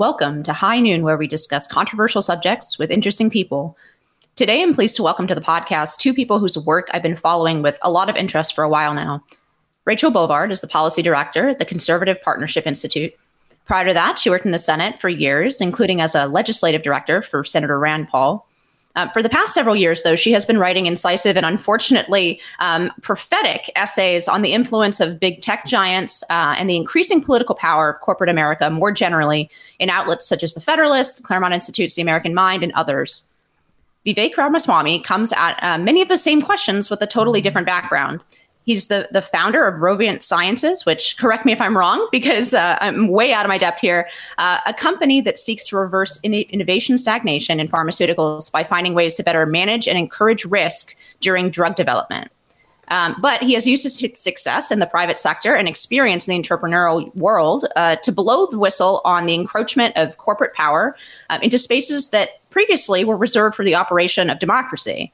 Welcome to High Noon, where we discuss controversial subjects with interesting people. Today, I'm pleased to welcome to the podcast two people whose work I've been following with a lot of interest for a while now. Rachel Bovard is the policy director at the Conservative Partnership Institute. Prior to that, she worked in the Senate for years, including as a legislative director for Senator Rand Paul. Uh, for the past several years, though, she has been writing incisive and unfortunately um, prophetic essays on the influence of big tech giants uh, and the increasing political power of corporate America more generally in outlets such as The Federalist, Claremont Institute's The American Mind, and others. Vivek Ramaswamy comes at uh, many of the same questions with a totally different background. He's the, the founder of Roivant Sciences, which, correct me if I'm wrong, because uh, I'm way out of my depth here, uh, a company that seeks to reverse in- innovation stagnation in pharmaceuticals by finding ways to better manage and encourage risk during drug development. Um, but he has used his success in the private sector and experience in the entrepreneurial world uh, to blow the whistle on the encroachment of corporate power uh, into spaces that previously were reserved for the operation of democracy.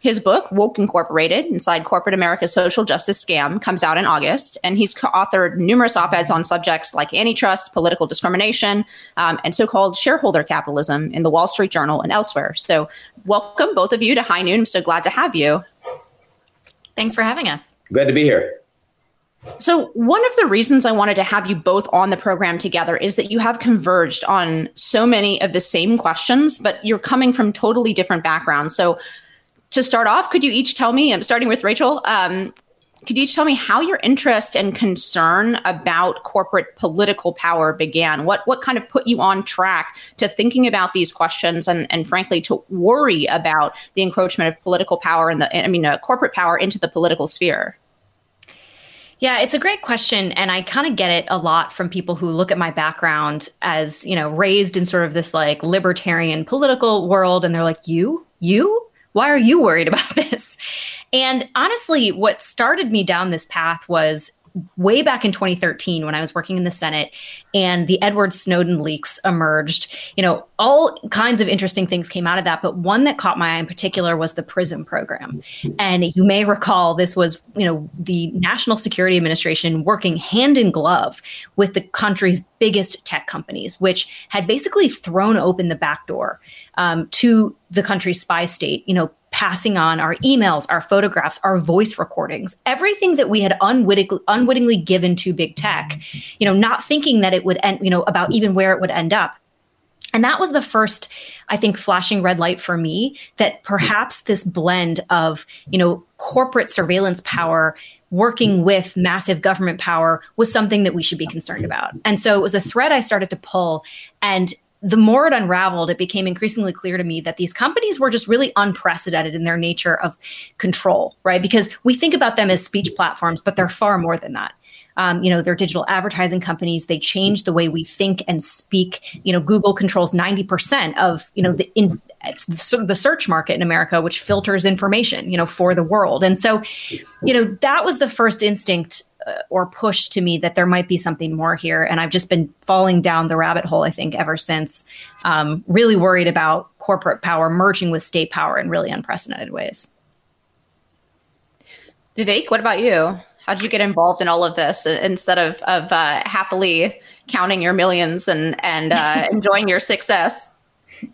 His book, Woke Incorporated Inside Corporate America's Social Justice Scam, comes out in August, and he's co authored numerous op eds on subjects like antitrust, political discrimination, um, and so called shareholder capitalism in the Wall Street Journal and elsewhere. So, welcome both of you to High Noon. I'm so glad to have you. Thanks for having us. Glad to be here. So, one of the reasons I wanted to have you both on the program together is that you have converged on so many of the same questions, but you're coming from totally different backgrounds. So, to start off, could you each tell me, I'm starting with Rachel, um, could you each tell me how your interest and concern about corporate political power began? What what kind of put you on track to thinking about these questions and, and frankly to worry about the encroachment of political power and the I mean uh, corporate power into the political sphere? Yeah, it's a great question. And I kind of get it a lot from people who look at my background as, you know, raised in sort of this like libertarian political world. And they're like, you, you, why are you worried about this? And honestly, what started me down this path was way back in 2013 when I was working in the Senate and the Edward Snowden leaks emerged. You know, all kinds of interesting things came out of that, but one that caught my eye in particular was the PRISM program. And you may recall this was, you know, the National Security Administration working hand in glove with the country's biggest tech companies, which had basically thrown open the back door um, to the country's spy state, you know, passing on our emails, our photographs, our voice recordings, everything that we had unwittingly, unwittingly given to big tech, you know, not thinking that it would end, you know, about even where it would end up. And that was the first, I think, flashing red light for me that perhaps this blend of, you know, corporate surveillance power working with massive government power was something that we should be concerned about. And so it was a thread I started to pull. And the more it unraveled, it became increasingly clear to me that these companies were just really unprecedented in their nature of control, right? Because we think about them as speech platforms, but they're far more than that. Um, you know, they're digital advertising companies. They change the way we think and speak. You know, Google controls 90% of, you know, the in, the search market in America, which filters information, you know, for the world. And so, you know, that was the first instinct uh, or push to me that there might be something more here. And I've just been falling down the rabbit hole, I think, ever since. Um, really worried about corporate power merging with state power in really unprecedented ways. Vivek, what about you? How did you get involved in all of this uh, instead of of uh, happily counting your millions and and uh, enjoying your success?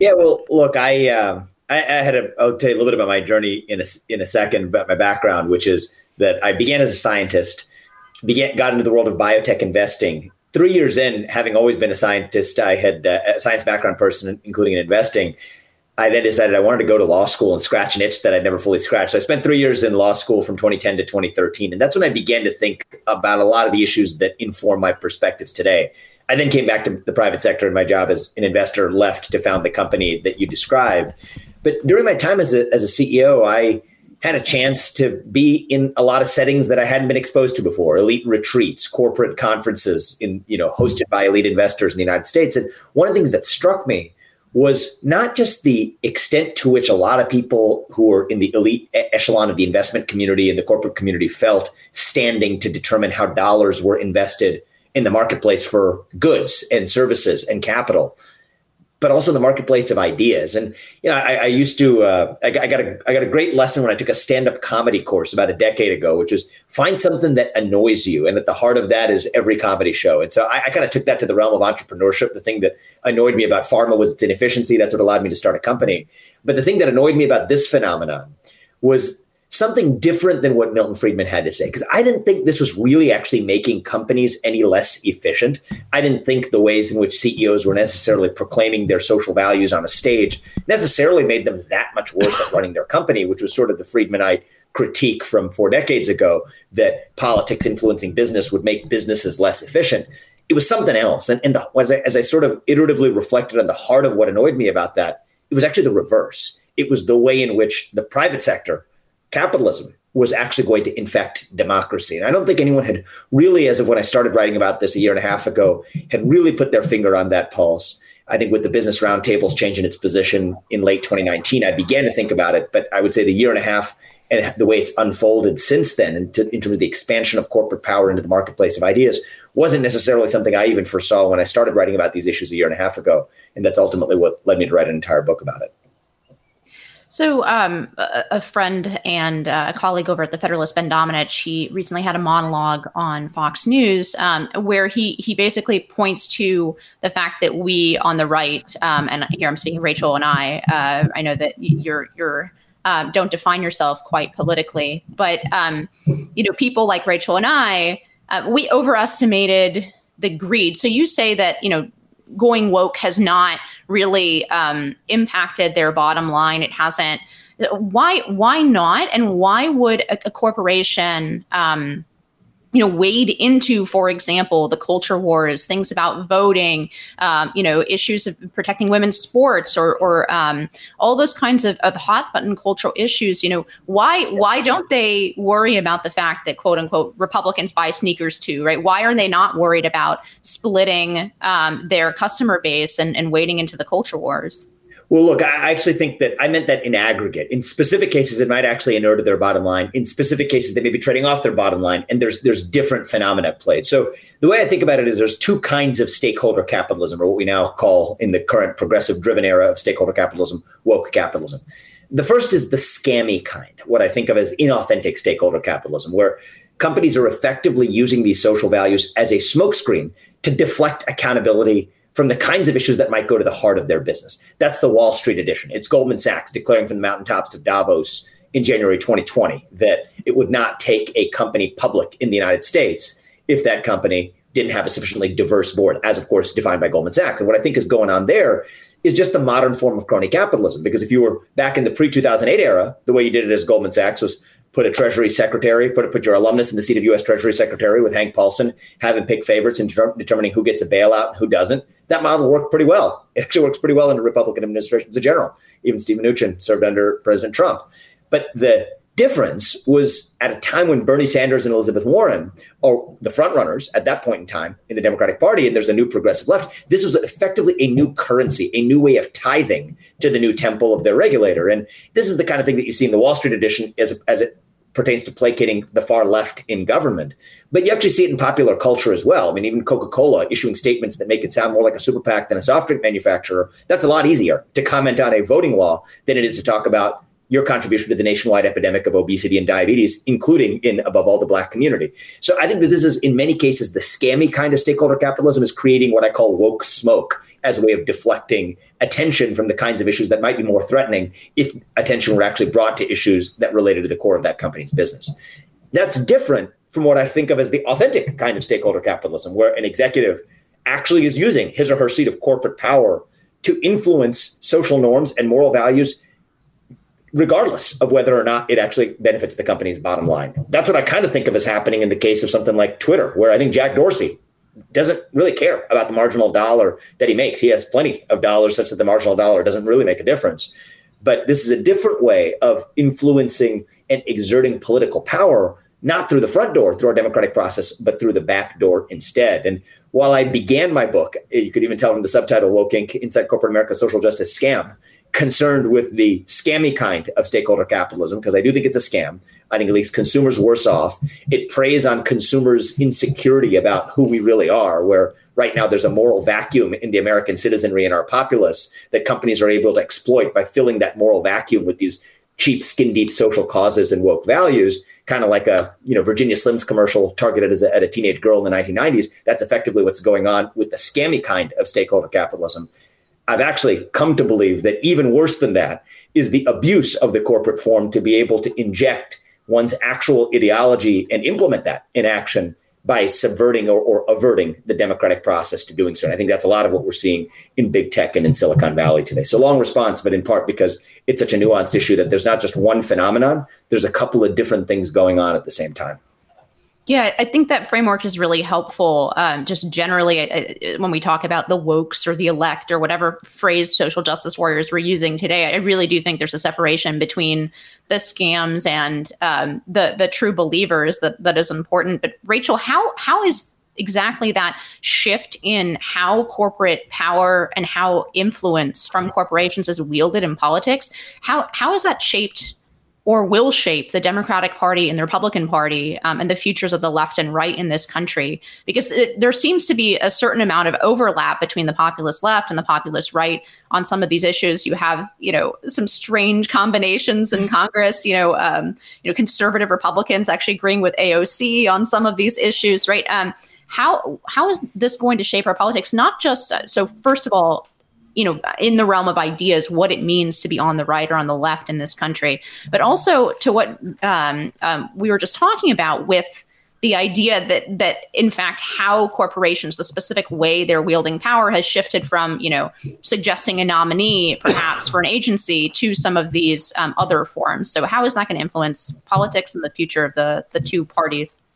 Yeah, well, look, I uh, I, I, had a. I'll tell you a little bit about my journey in a in a second, about my background, which is that I began as a scientist began got into the world of biotech investing. Three years in, having always been a scientist, I had uh, a science background person, including in investing. I then decided I wanted to go to law school and scratch an itch that I'd never fully scratched. So I spent three years in law school from 2010 to 2013. And that's when I began to think about a lot of the issues that inform my perspectives today. I then came back to the private sector and my job as an investor left to found the company that you described. But during my time as a, as a CEO, I had a chance to be in a lot of settings that I hadn't been exposed to before, elite retreats, corporate conferences in, you know, hosted by elite investors in the United States. And one of the things that struck me was not just the extent to which a lot of people who were in the elite echelon of the investment community and the corporate community felt standing to determine how dollars were invested in the marketplace for goods and services and capital but also the marketplace of ideas. And you know, I, I used to uh, I, I, got a I got a great lesson when I took a stand up comedy course about a decade ago, which was find something that annoys you, and at the heart of that is every comedy show. And so I, I kind of took that to the realm of entrepreneurship. The thing that annoyed me about pharma was its inefficiency. That's what allowed me to start a company. But the thing that annoyed me about this phenomenon was something different than what Milton Friedman had to say. Because I didn't think this was really actually making companies any less efficient. I didn't think the ways in which CEOs were necessarily proclaiming their social values on a stage necessarily made them that much worse at running their company, which was sort of the Friedmanite critique from four decades ago that politics influencing business would make businesses less efficient. It was something else. And, and the, as, I, as I sort of iteratively reflected on the heart of what annoyed me about that, it was actually the reverse. It was the way in which the private sector capitalism was actually going to infect democracy. And I don't think anyone had really, as of when I started writing about this a year and a half ago, had really put their finger on that pulse. I think with the business roundtables changing its position in late 2019, I began to think about it. But I would say the year and a half and the way it's unfolded since then, in, in terms of the expansion of corporate power into the marketplace of ideas, wasn't necessarily something I even foresaw when I started writing about these issues a year and a half ago. And that's ultimately what led me to write an entire book about it. So, um, a, friend and uh, a colleague over at the Federalist, Ben Domenech, he recently had a monologue on Fox News um, where he he basically points to the fact that we on the right, um, and here I'm speaking Rachel and I. Uh, I know that you're you're um, don't define yourself quite politically, but um, you know people like Rachel and I, uh, we overestimated the greed. So you say that you know going woke has not really um, impacted their bottom line. It hasn't. Why? Why not? And why would a, a corporation? Um, you know, wade into, for example, the culture wars, things about voting, um, you know, issues of protecting women's sports, or, or um, all those kinds of, of hot button cultural issues. You know, why why don't they worry about the fact that quote unquote Republicans buy sneakers too, right? Why are they not worried about splitting um, their customer base and, and wading into the culture wars? Well, look, I actually think that I meant that in aggregate. In specific cases, it might actually inure to their bottom line. In specific cases, they may be trading off their bottom line, and there's there's different phenomena at play. So the way I think about it is there's two kinds of stakeholder capitalism, or what we now call in the current progressive driven era of stakeholder capitalism, woke capitalism. The first is the scammy kind, what I think of as inauthentic stakeholder capitalism, where companies are effectively using these social values as a smokescreen to deflect accountability from the kinds of issues that might go to the heart of their business. That's the Wall Street edition. It's Goldman Sachs declaring from the mountaintops of Davos in January 2020 that it would not take a company public in the United States if that company didn't have a sufficiently diverse board, as of course defined by Goldman Sachs. And what I think is going on there is just a modern form of crony capitalism. Because if you were back in the pre 2008 era, the way you did it as Goldman Sachs was put a Treasury Secretary, put put your alumnus in the seat of U.S. Treasury Secretary with Hank Paulson, have him pick favorites and determining who gets a bailout and who doesn't that model worked pretty well. It actually works pretty well under Republican administrations in general. Even Steve Mnuchin served under President Trump. But the difference was at a time when Bernie Sanders and Elizabeth Warren are the frontrunners at that point in time in the Democratic Party, and there's a new progressive left. This was effectively a new currency, a new way of tithing to the new temple of their regulator. And this is the kind of thing that you see in the Wall Street edition as, as it pertains to placating the far left in government. But you actually see it in popular culture as well. I mean, even Coca Cola issuing statements that make it sound more like a super PAC than a soft drink manufacturer. That's a lot easier to comment on a voting law than it is to talk about your contribution to the nationwide epidemic of obesity and diabetes, including in, above all, the Black community. So I think that this is, in many cases, the scammy kind of stakeholder capitalism is creating what I call woke smoke as a way of deflecting attention from the kinds of issues that might be more threatening if attention were actually brought to issues that related to the core of that company's business. That's different from what I think of as the authentic kind of stakeholder capitalism, where an executive actually is using his or her seat of corporate power to influence social norms and moral values regardless of whether or not it actually benefits the company's bottom line. That's what I kind of think of as happening in the case of something like Twitter, where I think Jack Dorsey doesn't really care about the marginal dollar that he makes. He has plenty of dollars such that the marginal dollar doesn't really make a difference. But this is a different way of influencing and exerting political power, not through the front door, through our democratic process, but through the back door instead. And while I began my book, you could even tell from the subtitle, Woke Inc. Inside Corporate America Social Justice Scam, concerned with the scammy kind of stakeholder capitalism, because I do think it's a scam. I think it leaves consumers worse off. It preys on consumers' insecurity about who we really are, where right now there's a moral vacuum in the American citizenry and our populace that companies are able to exploit by filling that moral vacuum with these cheap, skin deep social causes and woke values, kind of like a you know Virginia Slims commercial targeted a, at a teenage girl in the 1990s. That's effectively what's going on with the scammy kind of stakeholder capitalism. I've actually come to believe that even worse than that is the abuse of the corporate form to be able to inject one's actual ideology and implement that in action by subverting or, or, averting the democratic process to doing so. And I think that's a lot of what we're seeing in big tech and in Silicon Valley today. So long response, but in part because it's such a nuanced issue that there's not just one phenomenon, there's a couple of different things going on at the same time. Yeah, I think that framework is really helpful. Um, just generally, uh, uh, when we talk about the wokes or the elect or whatever phrase social justice warriors we're using today, I really do think there's a separation between the scams and um, the the true believers that that is important. But Rachel, how how is exactly that shift in how corporate power and how influence from corporations is wielded in politics? How how is that shaped? Or will shape the Democratic Party and the Republican Party um, and the futures of the left and right in this country. Because it, there seems to be a certain amount of overlap between the populist left and the populist right on some of these issues. You have, you know, some strange combinations in Congress. You know, um, you know, conservative Republicans actually agreeing with AOC on some of these issues, right? Um, how how is this going to shape our politics? Not just uh, so. First of all, you know, in the realm of ideas, what it means to be on the right or on the left in this country, but also to what um, um, we were just talking about with the idea that that in fact how corporations the specific way they're wielding power has shifted from you know suggesting a nominee perhaps for an agency to some of these um, other forms. So how is that going to influence politics and the future of the the two parties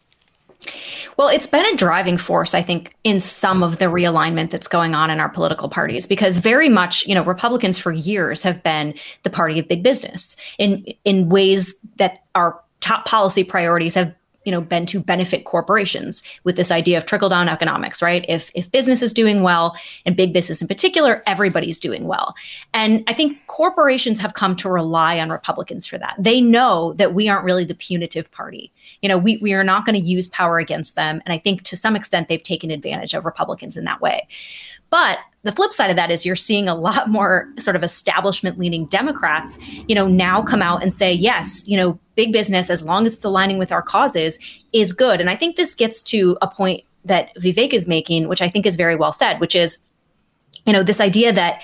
well, it's been a driving force, I think, in some of the realignment that's going on in our political parties, because very much, you know, Republicans for years have been the party of big business in in ways that our top policy priorities have you know been to benefit corporations with this idea of trickle down economics right? If if business is doing well and big business in particular everybody's doing well. And i think corporations have come to rely on republicans for that. They know that we aren't really the punitive party you know we, we are not going to use power against them and i think to some extent they've taken advantage of republicans in that way but the flip side of that is you're seeing a lot more sort of establishment leaning Democrats, you know, now come out and say, yes, you know, big business, as long as it's aligning with our causes, is good. And I think this gets to a point that Vivek is making, which I think is very well said, which is, you know, this idea that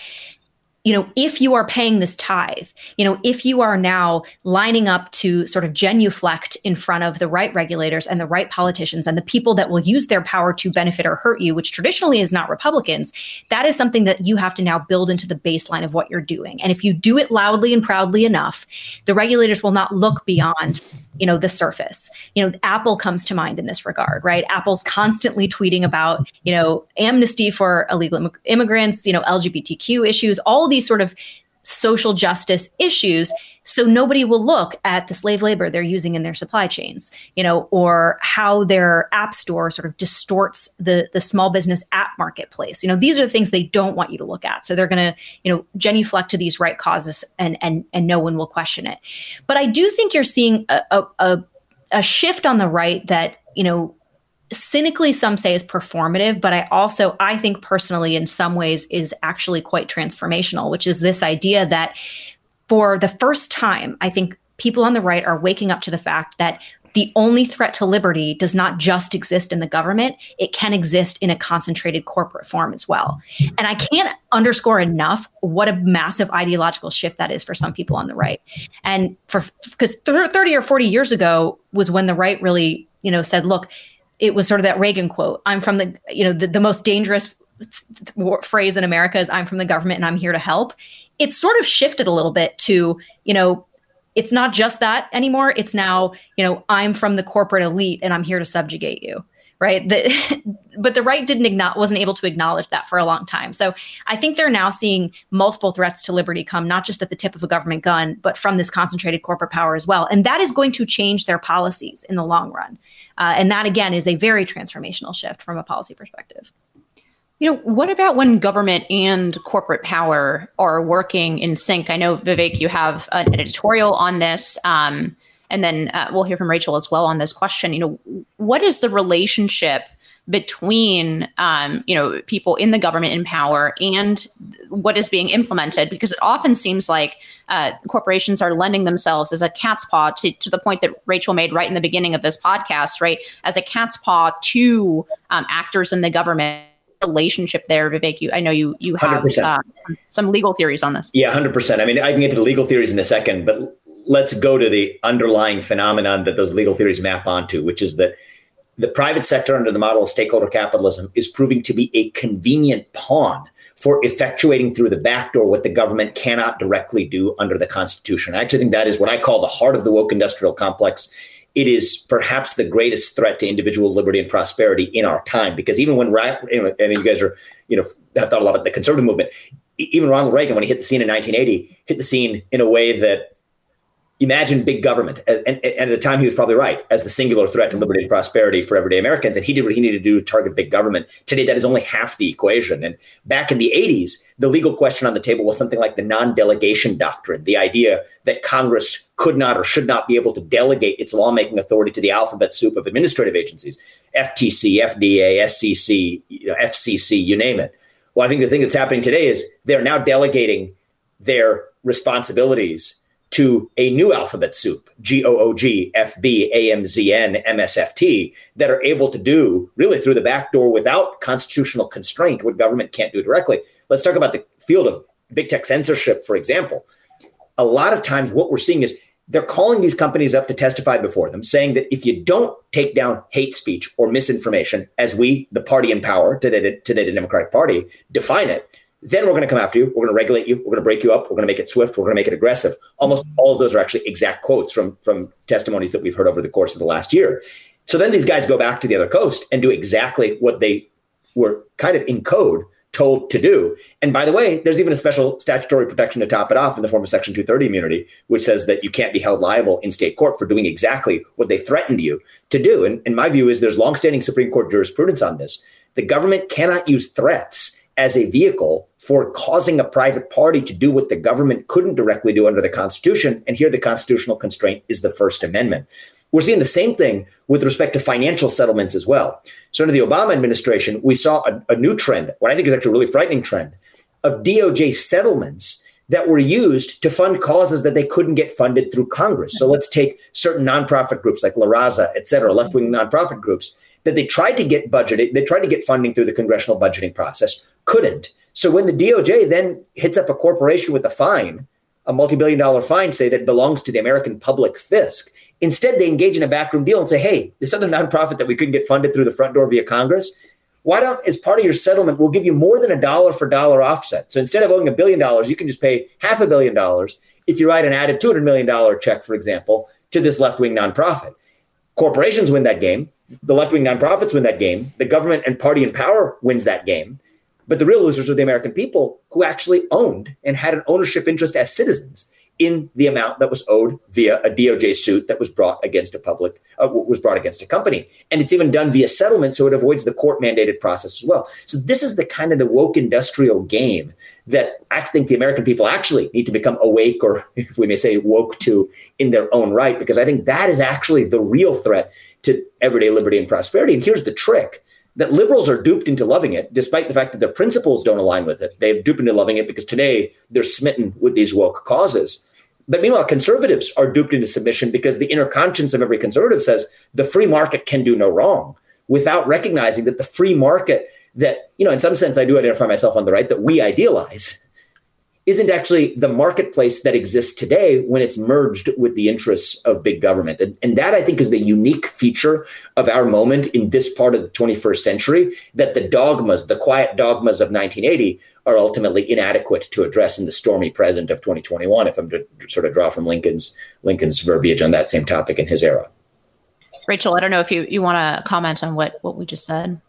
you know, if you are paying this tithe, you know, if you are now lining up to sort of genuflect in front of the right regulators and the right politicians and the people that will use their power to benefit or hurt you, which traditionally is not Republicans, that is something that you have to now build into the baseline of what you're doing. And if you do it loudly and proudly enough, the regulators will not look beyond you know the surface you know apple comes to mind in this regard right apple's constantly tweeting about you know amnesty for illegal immigrants you know lgbtq issues all these sort of social justice issues so nobody will look at the slave labor they're using in their supply chains you know or how their app store sort of distorts the the small business app marketplace. You know these are the things they don't want you to look at. So they're going to you know genuflect to these right causes and and and no one will question it. But i do think you're seeing a a, a shift on the right that you know cynically some say is performative but i also i think personally in some ways is actually quite transformational which is this idea that for the first time i think people on the right are waking up to the fact that the only threat to liberty does not just exist in the government, it can exist in a concentrated corporate form as well. And I can't underscore enough what a massive ideological shift that is for some people on the right. And for because 30 or 40 years ago was when the right really, you know, said, look, it was sort of that Reagan quote. I'm from the, you know, the, the most dangerous phrase in America is I'm from the government and I'm here to help. It's sort of shifted a little bit to, you know, it's not just that anymore. It's now, you know, I'm from the corporate elite and I'm here to subjugate you. Right. The, but the right didn't wasn't able to acknowledge that for a long time. So I think they're now seeing multiple threats to liberty come not just at the tip of a government gun, but from this concentrated corporate power as well. And that is going to change their policies in the long run. Uh, and that, again, is a very transformational shift from a policy perspective. You know, what about when government and corporate power are working in sync? I know, Vivek, you have an editorial on this. Um, and then uh, we'll hear from Rachel as well on this question. You know, what is the relationship between um, you know people in the government in power and what is being implemented because it often seems like uh, corporations are lending themselves as a cat's paw to, to the point that rachel made right in the beginning of this podcast right? As a cat's paw to um, actors in the government. Relationship there vivek you i know you you have uh, some, some legal theories on this. Yeah 100% i mean i can get to the legal theories in a second but let's go to the underlying phenomenon that those legal theories map onto which is that the private sector under the model of stakeholder capitalism is proving to be a convenient pawn for effectuating through the back door what the government cannot directly do under the Constitution. I actually think that is what I call the heart of the woke industrial complex. It is perhaps the greatest threat to individual liberty and prosperity in our time. Because even when, and you guys are, you know, have thought a lot about the conservative movement, even Ronald Reagan, when he hit the scene in 1980, hit the scene in a way that imagine big government, and, and, at the time he was probably right, as the singular threat to liberty and prosperity for everyday Americans. And he did what he needed to do to target big government. Today, that is only half the equation. And back in the 80s, the legal question on the table was something like the non delegation doctrine, the idea that Congress could not or should not be able to delegate its lawmaking authority to the alphabet soup of administrative agencies FTC, FDA, SEC, you know, FCC, you name it. Well, I think the thing that's happening today is they're now delegating their responsibilities to a new alphabet soup, G O O G, F B, A M Z N, M S F T, that are able to do really through the back door without constitutional constraint what government can't do directly. Let's talk about the field of big tech censorship, for example. A lot of times, what we're seeing is they're calling these companies up to testify before them, saying that if you don't take down hate speech or misinformation, as we, the party in power today, today the Democratic Party, define it, then we're going to come after you. We're going to regulate you. We're going to break you up. We're going to make it swift. We're going to make it aggressive. Almost all of those are actually exact quotes from from testimonies that we've heard over the course of the last year. So then these guys go back to the other coast and do exactly what they were kind of in code told to do. And by the way, there's even a special statutory protection to top it off in the form of Section 230 immunity, which says that you can't be held liable in state court for doing exactly what they threatened you to do. And, and my view is there's longstanding Supreme Court jurisprudence on this. The government cannot use threats as a vehicle for causing a private party to do what the government couldn't directly do under the Constitution. And here the constitutional constraint is the First Amendment. We're seeing the same thing with respect to financial settlements as well. So, under the Obama administration, we saw a, a new trend, what I think is actually a really frightening trend, of DOJ settlements that were used to fund causes that they couldn't get funded through Congress. So let's take certain nonprofit groups like La Raza, et cetera, left wing nonprofit groups that they tried to get budgeted, they tried to get funding through the congressional budgeting process, couldn't. So when the DOJ then hits up a corporation with a fine, a multi-billion dollar fine, say that belongs to the American public fisc, instead they engage in a backroom deal and say, hey, this other nonprofit that we couldn't get funded through the front door via Congress, why don't, as part of your settlement, we'll give you more than a dollar for dollar offset. So instead of owing a billion dollars, you can just pay half a billion dollars if you write an added $200 million check, for example, to this left-wing nonprofit. Corporations win that game. The left-wing nonprofits win that game. The government and party in power wins that game. But the real losers are the American people who actually owned and had an ownership interest as citizens in the amount that was owed via a DOJ suit that was brought against a public uh, was brought against a company, and it's even done via settlement, so it avoids the court mandated process as well. So this is the kind of the woke industrial game that I think the American people actually need to become awake, or if we may say woke to, in their own right, because I think that is actually the real threat to everyday liberty and prosperity. And here's the trick: that liberals are duped into loving it, despite the fact that their principles don't align with it. They're duped into loving it because today they're smitten with these woke causes. But meanwhile, conservatives are duped into submission because the inner conscience of every conservative says the free market can do no wrong without recognizing that the free market that, you know, in some sense, I do identify myself on the right that we idealize isn't actually the marketplace that exists today when it's merged with the interests of big government. And, and, that I think is the unique feature of our moment in this part of the 21st century that the dogmas, the quiet dogmas of 1980 are ultimately inadequate to address in the stormy present of 2021 if I'm to sort of draw from Lincoln's Lincoln's verbiage on that same topic in his era. Rachel, I don't know if you, you want to comment on what what we just said.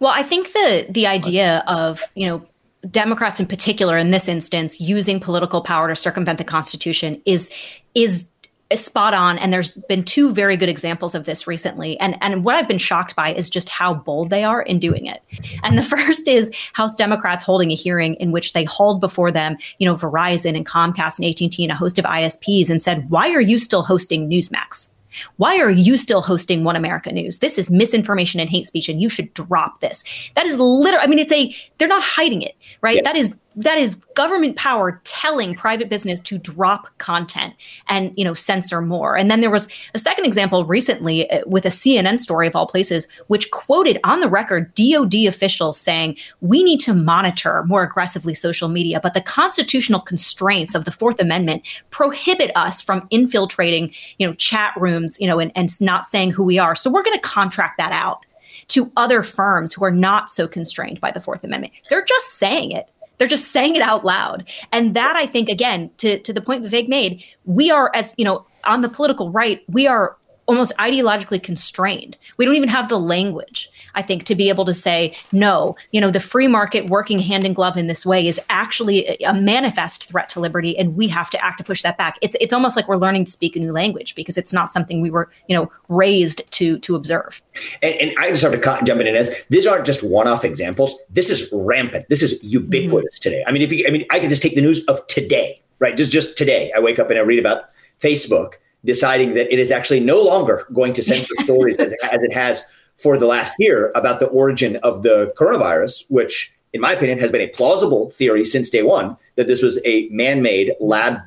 Well, I think the the idea of, you know, Democrats in particular in this instance using political power to circumvent the Constitution is is spot on. And there's been two very good examples of this recently. And and what i've been shocked by is just how bold they are in doing it. And the first is house democrats holding a hearing in which they hauled before them you know verizon and comcast and at&t and a host of isps and said why are you still hosting newsmax Why are you still hosting One America News? This is misinformation and hate speech, and you should drop this. That is literally, I mean, it's a, they're not hiding it, right? Yeah. That is that is government power telling private business to drop content and you know censor more. And then there was a second example recently uh, with a cnn story of all places which quoted on the record dod officials saying we need to monitor more aggressively social media but the constitutional constraints of the fourth amendment prohibit us from infiltrating you know chat rooms you know and, and not saying who we are. So we're going to contract that out to other firms who are not so constrained by the fourth amendment. They're just saying it they're just saying it out loud. And that I think, again, to, to the point Vivek made, we are as, you know, on the political right, we are almost ideologically constrained. We don't even have the language, I think, to be able to say, no, you know, the free market working hand in glove in this way is actually a manifest threat to liberty, and we have to act to push that back. It's it's almost like we're learning to speak a new language because it's not something we were, you know, raised to to observe. And, and I just have to jump in and as these aren't just one-off examples. This is rampant. This is ubiquitous mm-hmm. today. I mean, if you, I mean, I can just take the news of today, right? Just just today, I wake up and I read about Facebook deciding that it is actually no longer going to censor stories as, as it has for the last year about the origin of the coronavirus, which, in my opinion, has been a plausible theory since day one that this was a man made lab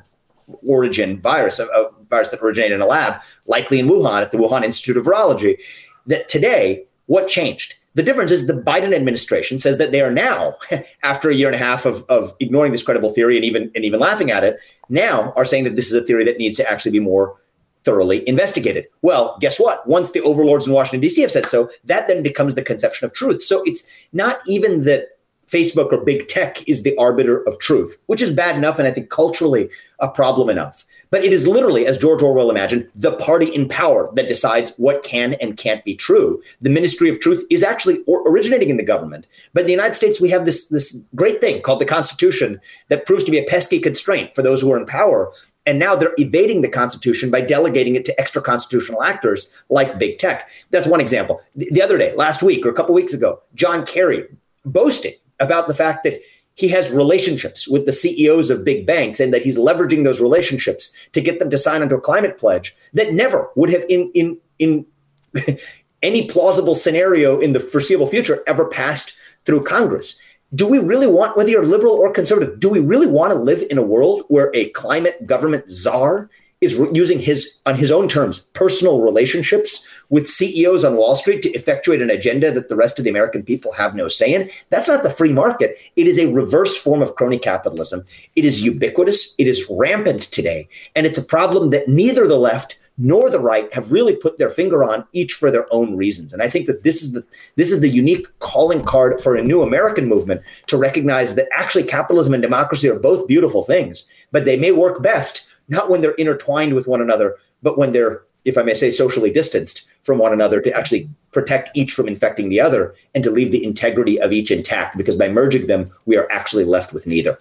origin virus, a, a, virus that originated in a lab, likely in Wuhan at the Wuhan Institute of Virology. That today, what changed? The difference is the Biden administration says that they are now, after a year and a half of, of ignoring this credible theory and even and even laughing at it, now are saying that this is a theory that needs to actually be more thoroughly investigated. Well, guess what? Once the overlords in Washington, D.C. have said so, that then becomes the conception of truth. So it's not even that Facebook or big tech is the arbiter of truth, which is bad enough and I think culturally a problem enough. But it is literally, as George Orwell imagined, the party in power that decides what can and can't be true. The Ministry of Truth is actually originating in the government. But in the United States, we have this, this great thing called the Constitution that proves to be a pesky constraint for those who are in power. And now they're evading the Constitution by delegating it to extra constitutional actors like big tech. That's one example. The other day, last week or a couple weeks ago, John Kerry boasting about the fact that he has relationships with the CEOs of big banks and that he's leveraging those relationships to get them to sign onto a climate pledge that never would have in in in any plausible scenario in the foreseeable future ever passed through Congress do we really want, whether you're liberal or conservative, do we really want to live in a world where a climate government czar is re- using his, on his own terms, personal relationships with CEOs on Wall Street to effectuate an agenda that the rest of the American people have no say in? That's not the free market. It is a reverse form of crony capitalism. It is ubiquitous. It is rampant today. And it's a problem that neither the left nor the right have really put their finger on each for their own reasons. And i think that this is the this is the unique calling card for a new american movement to recognize that actually capitalism and democracy are both beautiful things but they may work best not when they're intertwined with one another but when they're if i may say socially distanced from one another to actually protect each from infecting the other and to leave the integrity of each intact because by merging them we are actually left with neither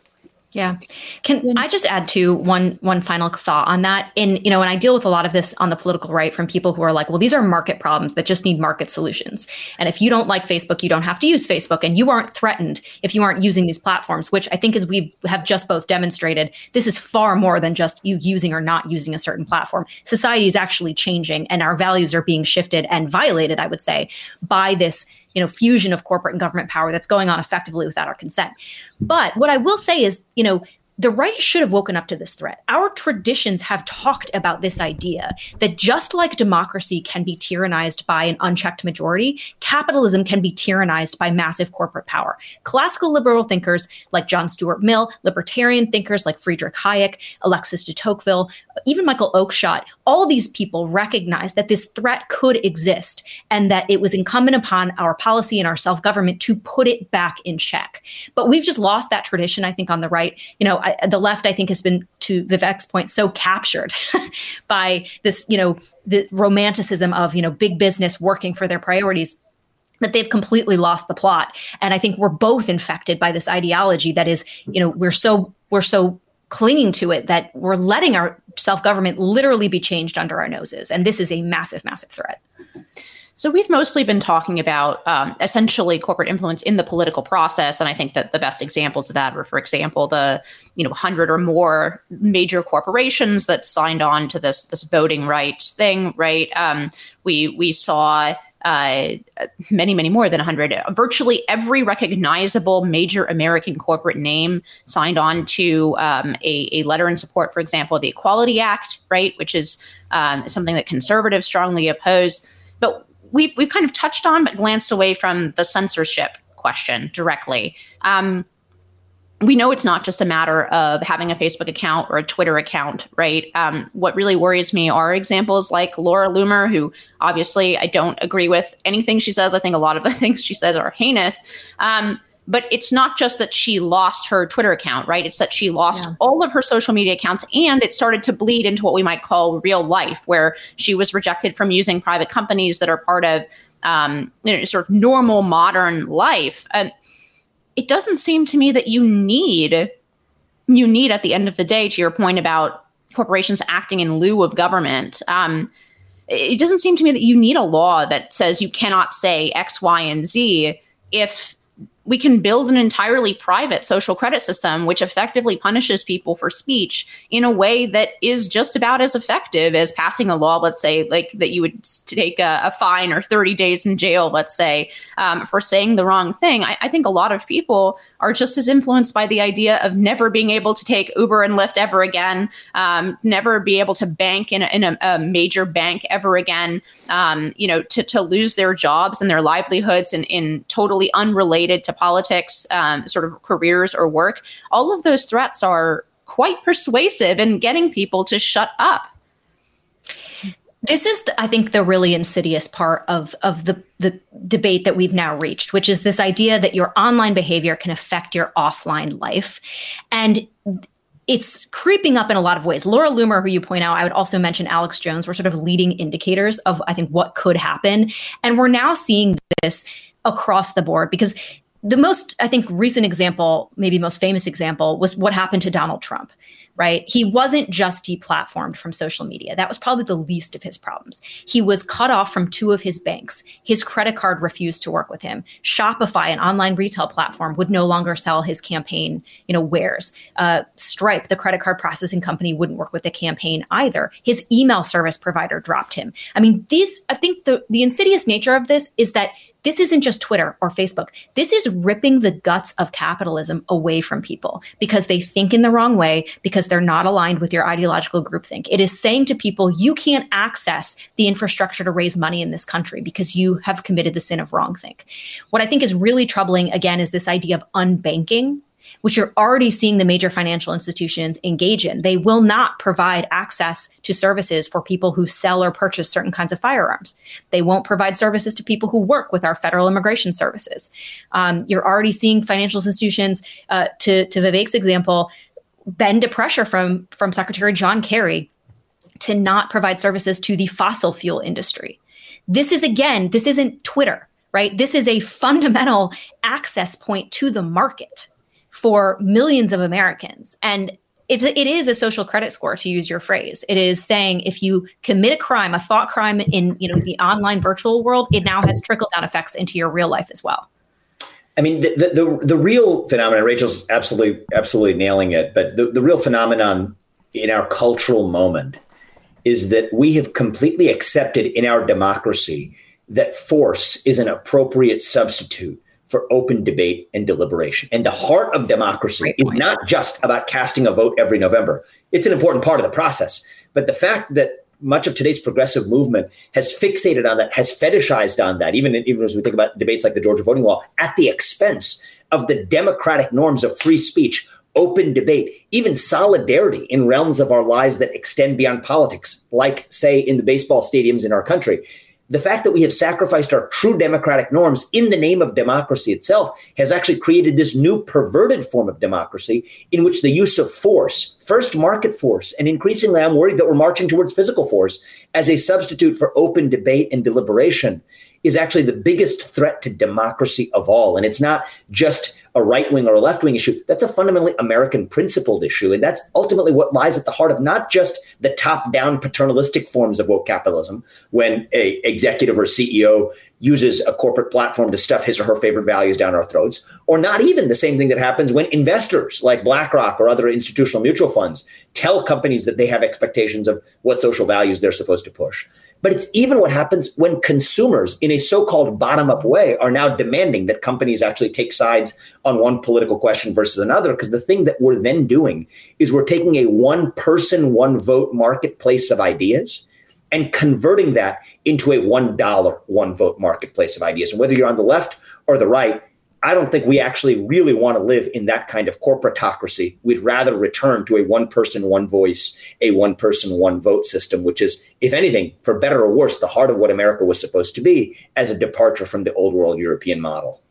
yeah. Can I just add to one one final thought on that? In you know, when I deal with a lot of this on the political right from people who are like, well, these are market problems that just need market solutions. And if you don't like Facebook, you don't have to use Facebook and you aren't threatened if you aren't using these platforms, which I think as we have just both demonstrated, this is far more than just you using or not using a certain platform. Society is actually changing and our values are being shifted and violated, I would say, by this you know fusion of corporate and government power that's going on effectively without our consent but what i will say is you know the right should have woken up to this threat. Our traditions have talked about this idea that just like democracy can be tyrannized by an unchecked majority, capitalism can be tyrannized by massive corporate power. Classical liberal thinkers like John Stuart Mill, libertarian thinkers like Friedrich Hayek, Alexis de Tocqueville, even Michael Oakeshott, all these people recognized that this threat could exist and that it was incumbent upon our policy and our self government to put it back in check. But we've just lost that tradition, I think, on the right. You know, I, the left, I think, has been, to Vivek's point, so captured by this, you know, the romanticism of, you know, big business working for their priorities that they've completely lost the plot and i think we're both infected by this ideology that is you know we're so we're so clinging to it that we're letting our self government literally be changed under our noses. And this is a massive, massive threat. So we've mostly been talking about um, essentially corporate influence in the political process, and I think that the best examples of that were, for example, the you know hundred or more major corporations that signed on to this this voting rights thing. Right? Um, we we saw uh, many, many more than 100. Virtually every recognizable major American corporate name signed on to um, a, a, letter in support, for example, of the Equality Act, right, which is um, something that conservatives strongly oppose. But we've, we've kind of touched on, but glanced away from the censorship question directly. Um, we know it's not just a matter of having a Facebook account or a Twitter account, right? Um, what really worries me are examples like Laura Loomer, who obviously I don't agree with anything she says. I think a lot of the things she says are heinous. Um, but it's not just that she lost her Twitter account, right? It's that she lost yeah. all of her social media accounts and it started to bleed into what we might call real life, where she was rejected from using private companies that are part of um, you know, sort of normal modern life. And it doesn't seem to me that you need you need at the end of the day, to your point about corporations acting in lieu of government. Um, it doesn't seem to me that you need a law that says you cannot say X, Y, and Z if we can build an entirely private social credit system which effectively punishes people for speech in a way that is just about as effective as passing a law let's say like that you would take a, a fine or 30 days in jail let's say um, for saying the wrong thing. I, I think a lot of people are just as influenced by the idea of never being able to take Uber and Lyft ever again, um, never be able to bank in, a, in a, a major bank ever again, um, you know, to, to lose their jobs and their livelihoods in, in totally unrelated to politics um, sort of careers or work. All of those threats are quite persuasive in getting people to shut up. This is, I think, the really insidious part of of the the debate that we've now reached, which is this idea that your online behavior can affect your offline life, and it's creeping up in a lot of ways. Laura Loomer, who you point out, I would also mention Alex Jones, were sort of leading indicators of I think what could happen, and we're now seeing this across the board because the most i think recent example maybe most famous example was what happened to donald trump right? He wasn't just deplatformed from social media. That was probably the least of his problems. He was cut off from two of his banks. His credit card refused to work with him. Shopify, an online retail platform, would no longer sell his campaign, you know, wares. Uh, Stripe, the credit card processing company, wouldn't work with the campaign either. His email service provider dropped him. I mean, these. I think the the insidious nature of this is that this isn't just Twitter or Facebook. This is ripping the guts of capitalism away from people because they think in the wrong way, because they're not aligned with your ideological groupthink. It is saying to people, you can't access the infrastructure to raise money in this country because you have committed the sin of wrongthink. What I think is really troubling, again, is this idea of unbanking which you're already seeing the major financial institutions engage in. They will not provide access to services for people who sell or purchase certain kinds of firearms. They won't provide services to people who work with our federal immigration services. Um, you're already seeing financial institutions, uh, to, to Vivek's example, bend to pressure from, from Secretary John Kerry to not provide services to the fossil fuel industry. This is, again, this isn't Twitter, right? This is a fundamental access point to the market for millions of Americans. And it, it is a social credit score to use your phrase. It is saying if you commit a crime, a thought crime in you know the online virtual world, it now has trickle down effects into your real life as well. I mean, the, the, the real phenomenon, Rachel's absolutely, absolutely nailing it. But the, the real phenomenon in our cultural moment is that we have completely accepted in our democracy that force is an appropriate substitute for open debate and deliberation. And the heart of democracy is not just about casting a vote every November. It's an important part of the process. But the fact that much of today's progressive movement has fixated on that, has fetishized on that, even, even as we think about debates like the Georgia voting law, at the expense of the democratic norms of free speech, open debate, even solidarity in realms of our lives that extend beyond politics, like, say, in the baseball stadiums in our country the fact that we have sacrificed our true democratic norms in the name of democracy itself has actually created this new perverted form of democracy in which the use of force, first market force, and increasingly I'm worried that we're marching towards physical force as a substitute for open debate and deliberation is actually the biggest threat to democracy of all. And it's not just a right wing or a left wing issue. That's a fundamentally American principled issue. And that's ultimately what lies at the heart of not just the top down paternalistic forms of woke capitalism, when a executive or CEO uses a corporate platform to stuff his or her favorite values down our throats, or not even the same thing that happens when investors like BlackRock or other institutional mutual funds tell companies that they have expectations of what social values they're supposed to push. But it's even what happens when consumers, in a so called bottom up way, are now demanding that companies actually take sides on one political question versus another. Because the thing that we're then doing is we're taking a one person, one vote marketplace of ideas and converting that into a $1, one vote marketplace of ideas. And whether you're on the left or the right, I don't think we actually really want to live in that kind of corporatocracy. We'd rather return to a one person, one voice, a one person, one vote system, which is, if anything, for better or worse, the heart of what America was supposed to be as a departure from the old world European model.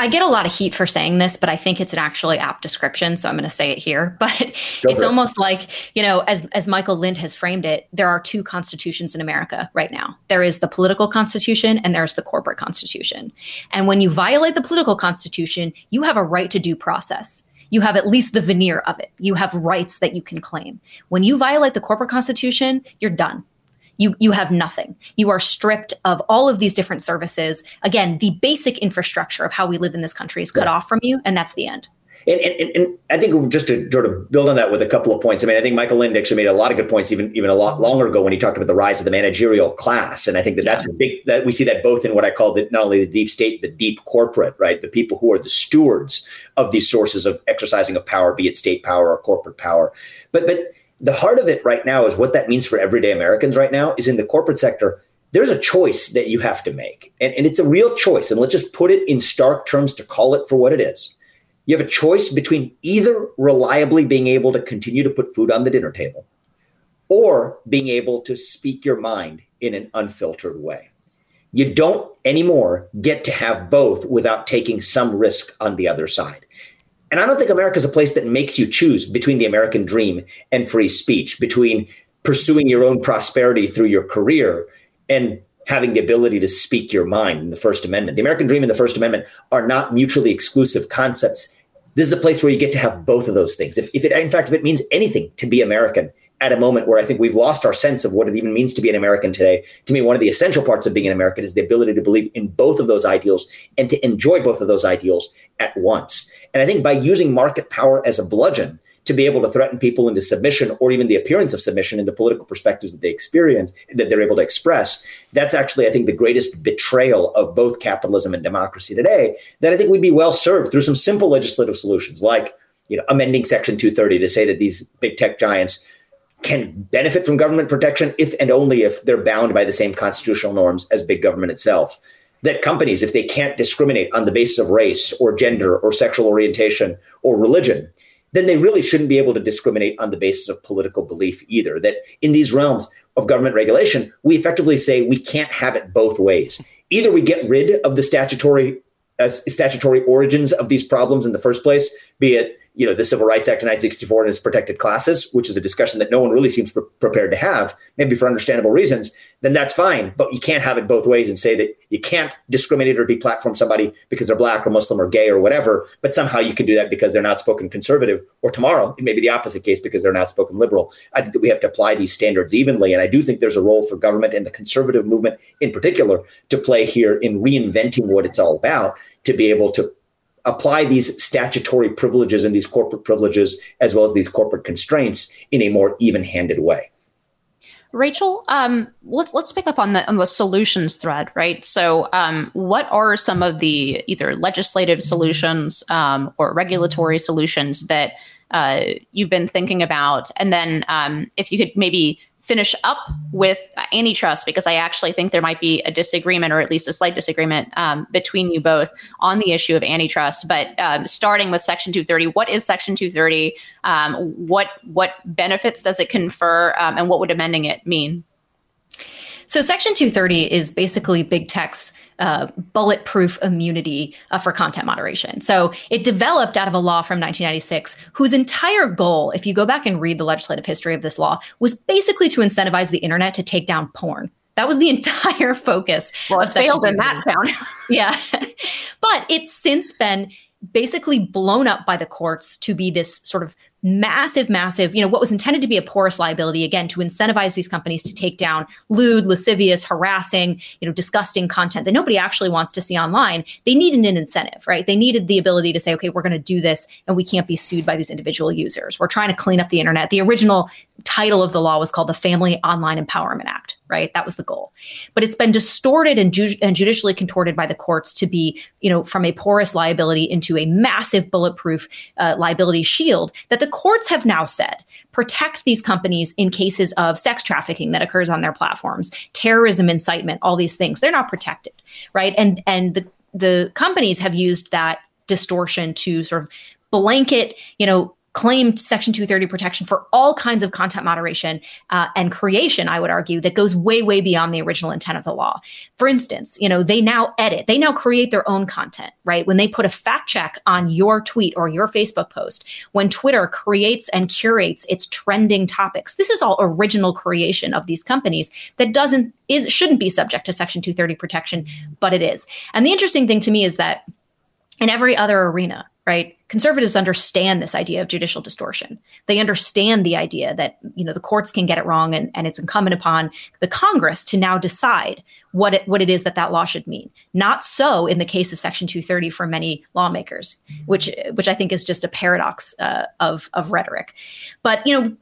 I get a lot of heat for saying this, but I think it's an actually apt description, so I'm going to say it here. But it's almost it. like, you know, as as Michael Lind has framed it, there are two constitutions in America right now. There is the political constitution and there's the corporate constitution. And when you violate the political constitution, you have a right to due process. You have at least the veneer of it. You have rights that you can claim. When you violate the corporate constitution, you're done you you have nothing. You are stripped of all of these different services. Again, the basic infrastructure of how we live in this country is cut yeah. off from you, and that's the end. And, and, and, I think just to sort of build on that with a couple of points. I mean, I think Michael Lind actually made a lot of good points, even even a lot longer ago when he talked about the rise of the managerial class. And I think that yeah. that's a big that we see that both in what I call the, not only the deep state, the deep corporate, right? The people who are the stewards of these sources of exercising of power, be it state power or corporate power. But but the heart of it right now is what that means for everyday Americans right now is in the corporate sector. There's a choice that you have to make. And, and it's a real choice. And let's just put it in stark terms to call it for what it is. You have a choice between either reliably being able to continue to put food on the dinner table or being able to speak your mind in an unfiltered way. You don't anymore get to have both without taking some risk on the other side. And I don't think America is a place that makes you choose between the American dream and free speech, between pursuing your own prosperity through your career and having the ability to speak your mind in the First Amendment. The American dream and the First Amendment are not mutually exclusive concepts. This is a place where you get to have both of those things. If, if it, in fact, if it means anything to be American, at a moment where I think we've lost our sense of what it even means to be an American today. To me, one of the essential parts of being an American is the ability to believe in both of those ideals and to enjoy both of those ideals at once. And I think by using market power as a bludgeon to be able to threaten people into submission or even the appearance of submission in the political perspectives that they experience, that they're able to express, that's actually, I think, the greatest betrayal of both capitalism and democracy today. That I think we'd be well served through some simple legislative solutions like you know, amending Section 230 to say that these big tech giants can benefit from government protection if and only if they're bound by the same constitutional norms as big government itself. That companies, if they can't discriminate on the basis of race or gender or sexual orientation or religion, then they really shouldn't be able to discriminate on the basis of political belief either. That in these realms of government regulation, we effectively say we can't have it both ways. Either we get rid of the statutory uh, statutory origins of these problems in the first place, be it you know the Civil Rights Act of 1964 and its protected classes, which is a discussion that no one really seems pre- prepared to have, maybe for understandable reasons, then that's fine. But you can't have it both ways and say that you can't discriminate or deplatform somebody because they're black or Muslim or gay or whatever, but somehow you can do that because they're not spoken conservative. Or tomorrow, it may be the opposite case because they're not spoken liberal. I think that we have to apply these standards evenly. And I do think there's a role for government and the conservative movement in particular to play here in reinventing what it's all about to be able to apply these statutory privileges and these corporate privileges as well as these corporate constraints in a more even-handed way. Rachel, um, let's let's pick up on the on the solutions thread, right? So, um, what are some of the either legislative solutions um, or regulatory solutions that uh, you've been thinking about? And then, um, if you could maybe finish up with antitrust because I actually think there might be a disagreement or at least a slight disagreement um, between you both on the issue of antitrust. But um, starting with Section 230, what is Section 230? Um, what what benefits does it confer, um, and what would amending it mean? So Section 230 is basically big tech's uh, bulletproof immunity uh, for content moderation. So it developed out of a law from 1996 whose entire goal, if you go back and read the legislative history of this law, was basically to incentivize the internet to take down porn That was the entire focus. Well, it failed in that town. yeah. but it's since been basically blown up by the courts to be this sort of massive, massive, you know, what was intended to be a porous liability, again, to incentivize these companies to take down lewd, lascivious, harassing, you know, disgusting content that nobody actually wants to see online. They needed an incentive, right? They needed the ability to say, okay, we're going to do this and we can't be sued by these individual users. We're trying to clean up the internet. The original title of the law was called the Family Online Empowerment Act, right? That was the goal. But it's been distorted and, ju- and judicially contorted by the courts to be, you know, from a porous liability into a massive bulletproof uh, liability shield that the courts have now said protect these companies in cases of sex trafficking that occurs on their platforms, terrorism incitement, all these things. They're not protected, right? And and the the companies have used that distortion to sort of blanket, you know, claimed Section 230 protection for all kinds of content moderation uh, and creation, I would argue, that goes way, way beyond the original intent of the law. For instance, you know, they now edit, they now create their own content, right? When they put a fact check on your tweet or your Facebook post, when Twitter creates and curates its trending topics, this is all original creation of these companies that doesn't is shouldn't be subject to Section 230 protection, but it is. And the interesting thing to me is that in every other arena, right? Conservatives understand this idea of judicial distortion. They understand the idea that you know the courts can get it wrong, and, and it's incumbent upon the Congress to now decide what it, what it is that that law should mean. Not so in the case of Section 230 for many lawmakers, which which I think is just a paradox uh, of of rhetoric. But you know,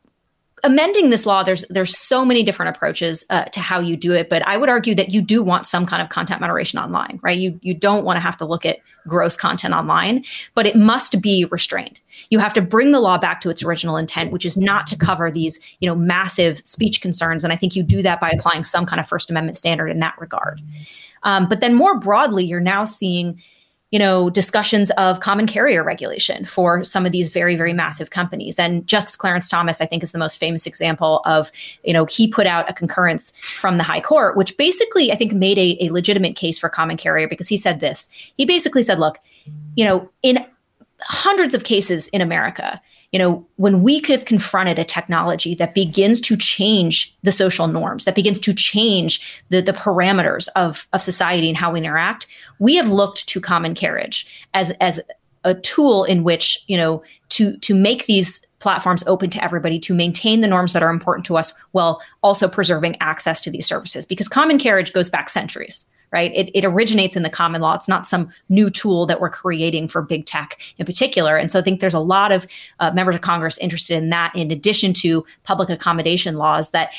amending this law there's there's so many different approaches uh, to how you do it but i would argue that you do want some kind of content moderation online right? You you don't want to have to look at gross content online but it must be restrained. You have to bring the law back to its original intent which is not to cover these you know massive speech concerns and i think you do that by applying some kind of first amendment standard in that regard. Um, but then more broadly you're now seeing you know, discussions of common carrier regulation for some of these very, very massive companies. And Justice Clarence Thomas, I think, is the most famous example of, you know, he put out a concurrence from the High Court, which basically, I think, made a, a legitimate case for common carrier because he said this. He basically said, look, you know, in hundreds of cases in America, you know, when we have confronted a technology that begins to change the social norms, that begins to change the, the parameters of, of society and how we interact, we have looked to common carriage as, as a tool in which, you know, to, to make these platforms open to everybody to maintain the norms that are important to us while also preserving access to these services. Because common carriage goes back centuries right? It, it originates in the common law. It's not some new tool that we're creating for big tech in particular. And so I think there's a lot of uh, members of Congress interested in that, in addition to public accommodation laws that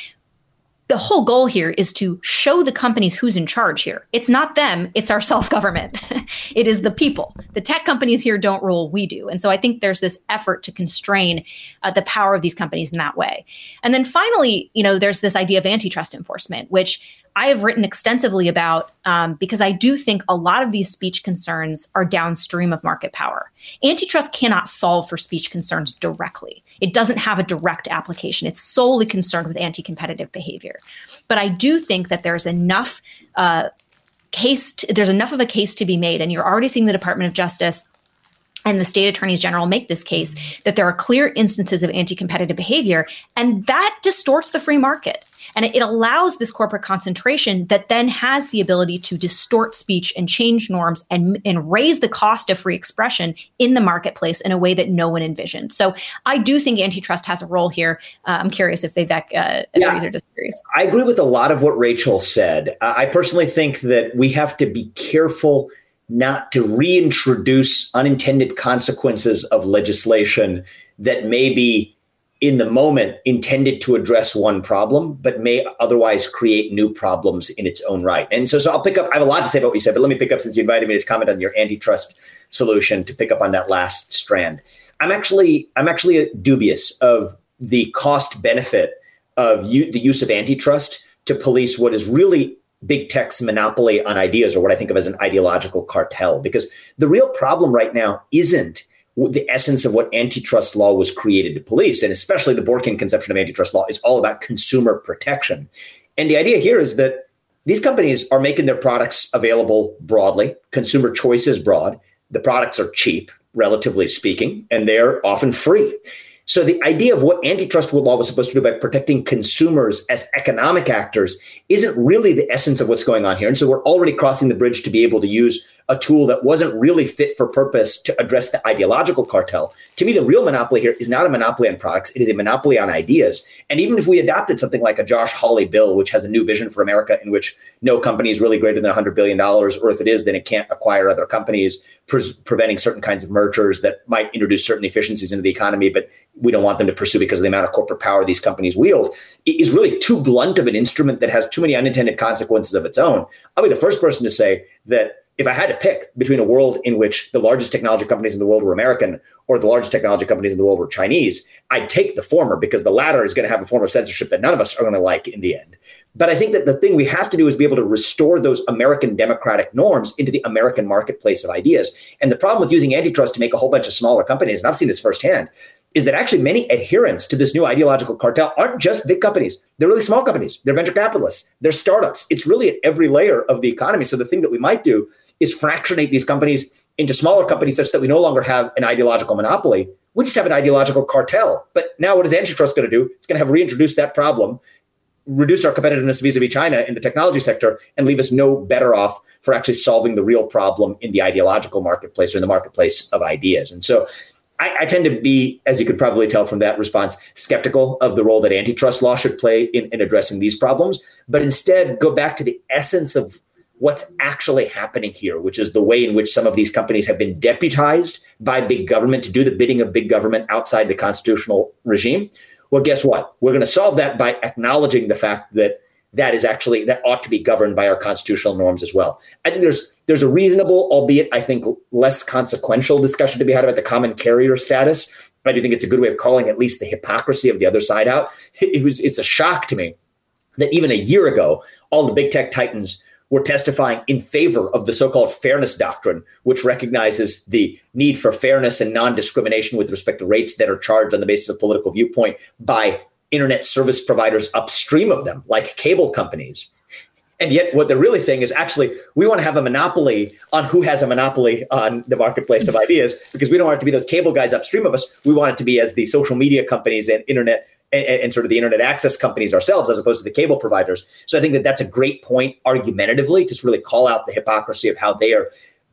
the whole goal here is to show the companies who's in charge here. It's not them, it's our self government. it is the people. The tech companies here don't rule, we do. And so I think there's this effort to constrain uh, the power of these companies in that way. And then finally, you know, there's this idea of antitrust enforcement, which I have written extensively about um, because I do think a lot of these speech concerns are downstream of market power. Antitrust cannot solve for speech concerns directly. It doesn't have a direct application. It's solely concerned with anti-competitive behavior. But I do think that there's enough uh, case. To, there's enough of a case to be made, and you're already seeing the Department of Justice and the state attorneys general make this case that there are clear instances of anti-competitive behavior, and that distorts the free market. And it, allows this corporate concentration that then has the ability to distort speech and change norms and, and raise the cost of free expression in the marketplace in a way that no one envisioned. So I do think antitrust has a role here. Uh, I'm curious if Vivek uh, yeah, agrees or disagrees. I agree with a lot of what Rachel said. Uh, I personally think that we have to be careful not to reintroduce unintended consequences of legislation that may be in the moment intended to address one problem, but may otherwise create new problems in its own right. And so, so I'll pick up. I have a lot to say about what you said, but let me pick up since you invited me to comment on your antitrust solution to pick up on that last strand. I'm actually I'm actually dubious of the cost benefit of the use of antitrust to police what is really big tech's monopoly on ideas, or what I think of as an ideological cartel. Because the real problem right now isn't the essence of what antitrust law was created to police, and especially the Borkean conception of antitrust law is all about consumer protection. And the idea here is that these companies are making their products available broadly. Consumer choice is broad. The products are cheap, relatively speaking, and they're often free. So the idea of what antitrust law was supposed to do by protecting consumers as economic actors isn't really the essence of what's going on here. And so we're already crossing the bridge to be able to use a tool that wasn't really fit for purpose to address the ideological cartel. To me, the real monopoly here is not a monopoly on products, it is a monopoly on ideas. And even if we adopted something like a Josh Hawley bill, which has a new vision for America in which no company is really greater than $100 billion, or if it is, then it can't acquire other companies, pre- preventing certain kinds of mergers that might introduce certain efficiencies into the economy, but we don't want them to pursue because of the amount of corporate power these companies wield, is really too blunt of an instrument that has too many unintended consequences of its own. I'll be the first person to say that if I had to pick between a world in which the largest technology companies in the world were American or the largest technology companies in the world were Chinese, I'd take the former because the latter is going to have a form of censorship that none of us are going to like in the end. But I think that the thing we have to do is be able to restore those American democratic norms into the American marketplace of ideas. And the problem with using antitrust to make a whole bunch of smaller companies, and I've seen this firsthand, is that actually many adherents to this new ideological cartel aren't just big companies. They're really small companies. They're venture capitalists. They're startups. It's really at every layer of the economy. So the thing that we might do is fractionate these companies into smaller companies such that we no longer have an ideological monopoly. We just have an ideological cartel. But now what is antitrust going to do? It's going to have reintroduced that problem reduce our competitiveness vis-a-vis China in the technology sector and leave us no better off for actually solving the real problem in the ideological marketplace or in the marketplace of ideas. And so I, I, tend to be, as you could probably tell from that response, skeptical of the role that antitrust law should play in, in addressing these problems, but instead go back to the essence of what's actually happening here, which is the way in which some of these companies have been deputized by big government to do the bidding of big government outside the constitutional regime, well, guess what? We're going to solve that by acknowledging the fact that that is actually that ought to be governed by our constitutional norms as well. I think there's there's a reasonable, albeit I think less consequential discussion to be had about the common carrier status. I do think it's a good way of calling at least the hypocrisy of the other side out. It was it's a shock to me that even a year ago, all the big tech titans were testifying in favor of the so-called fairness doctrine, which recognizes the need for fairness and non-discrimination with respect to rates that are charged on the basis of political viewpoint by internet service providers upstream of them, like cable companies. And yet, what they're really saying is actually, we want to have a monopoly on who has a monopoly on the marketplace of ideas because we don't want it to be those cable guys upstream of us. We want it to be as the social media companies and internet and, and, sort of the internet access companies ourselves as opposed to the cable providers. So I think that that's a great point argumentatively to really call out the hypocrisy of how they are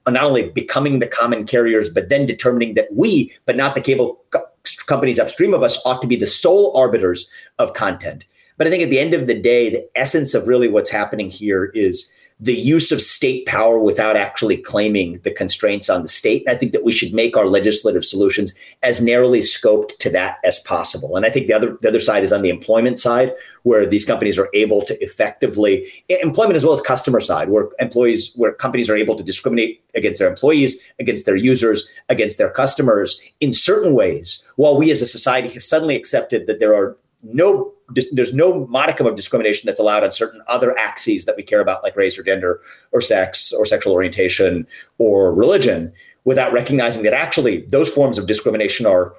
not only becoming the common carriers, but then determining that we, but not the cable co- companies upstream of us, ought to be the sole arbiters of content. But I think at the end of the day, the essence of really what's happening here is the use of state power without actually claiming the constraints on the state. I think that we should make our legislative solutions as narrowly scoped to that as possible. And I think the other the other side is on the employment side, where these companies are able to effectively employment as well as customer side, where employees where companies are able to discriminate against their employees, against their users, against their customers in certain ways, while we as a society have suddenly accepted that there are no there's no modicum of discrimination that's allowed on certain other axes that we care about like race or gender or sex or sexual orientation or religion without recognizing that actually those forms of discrimination are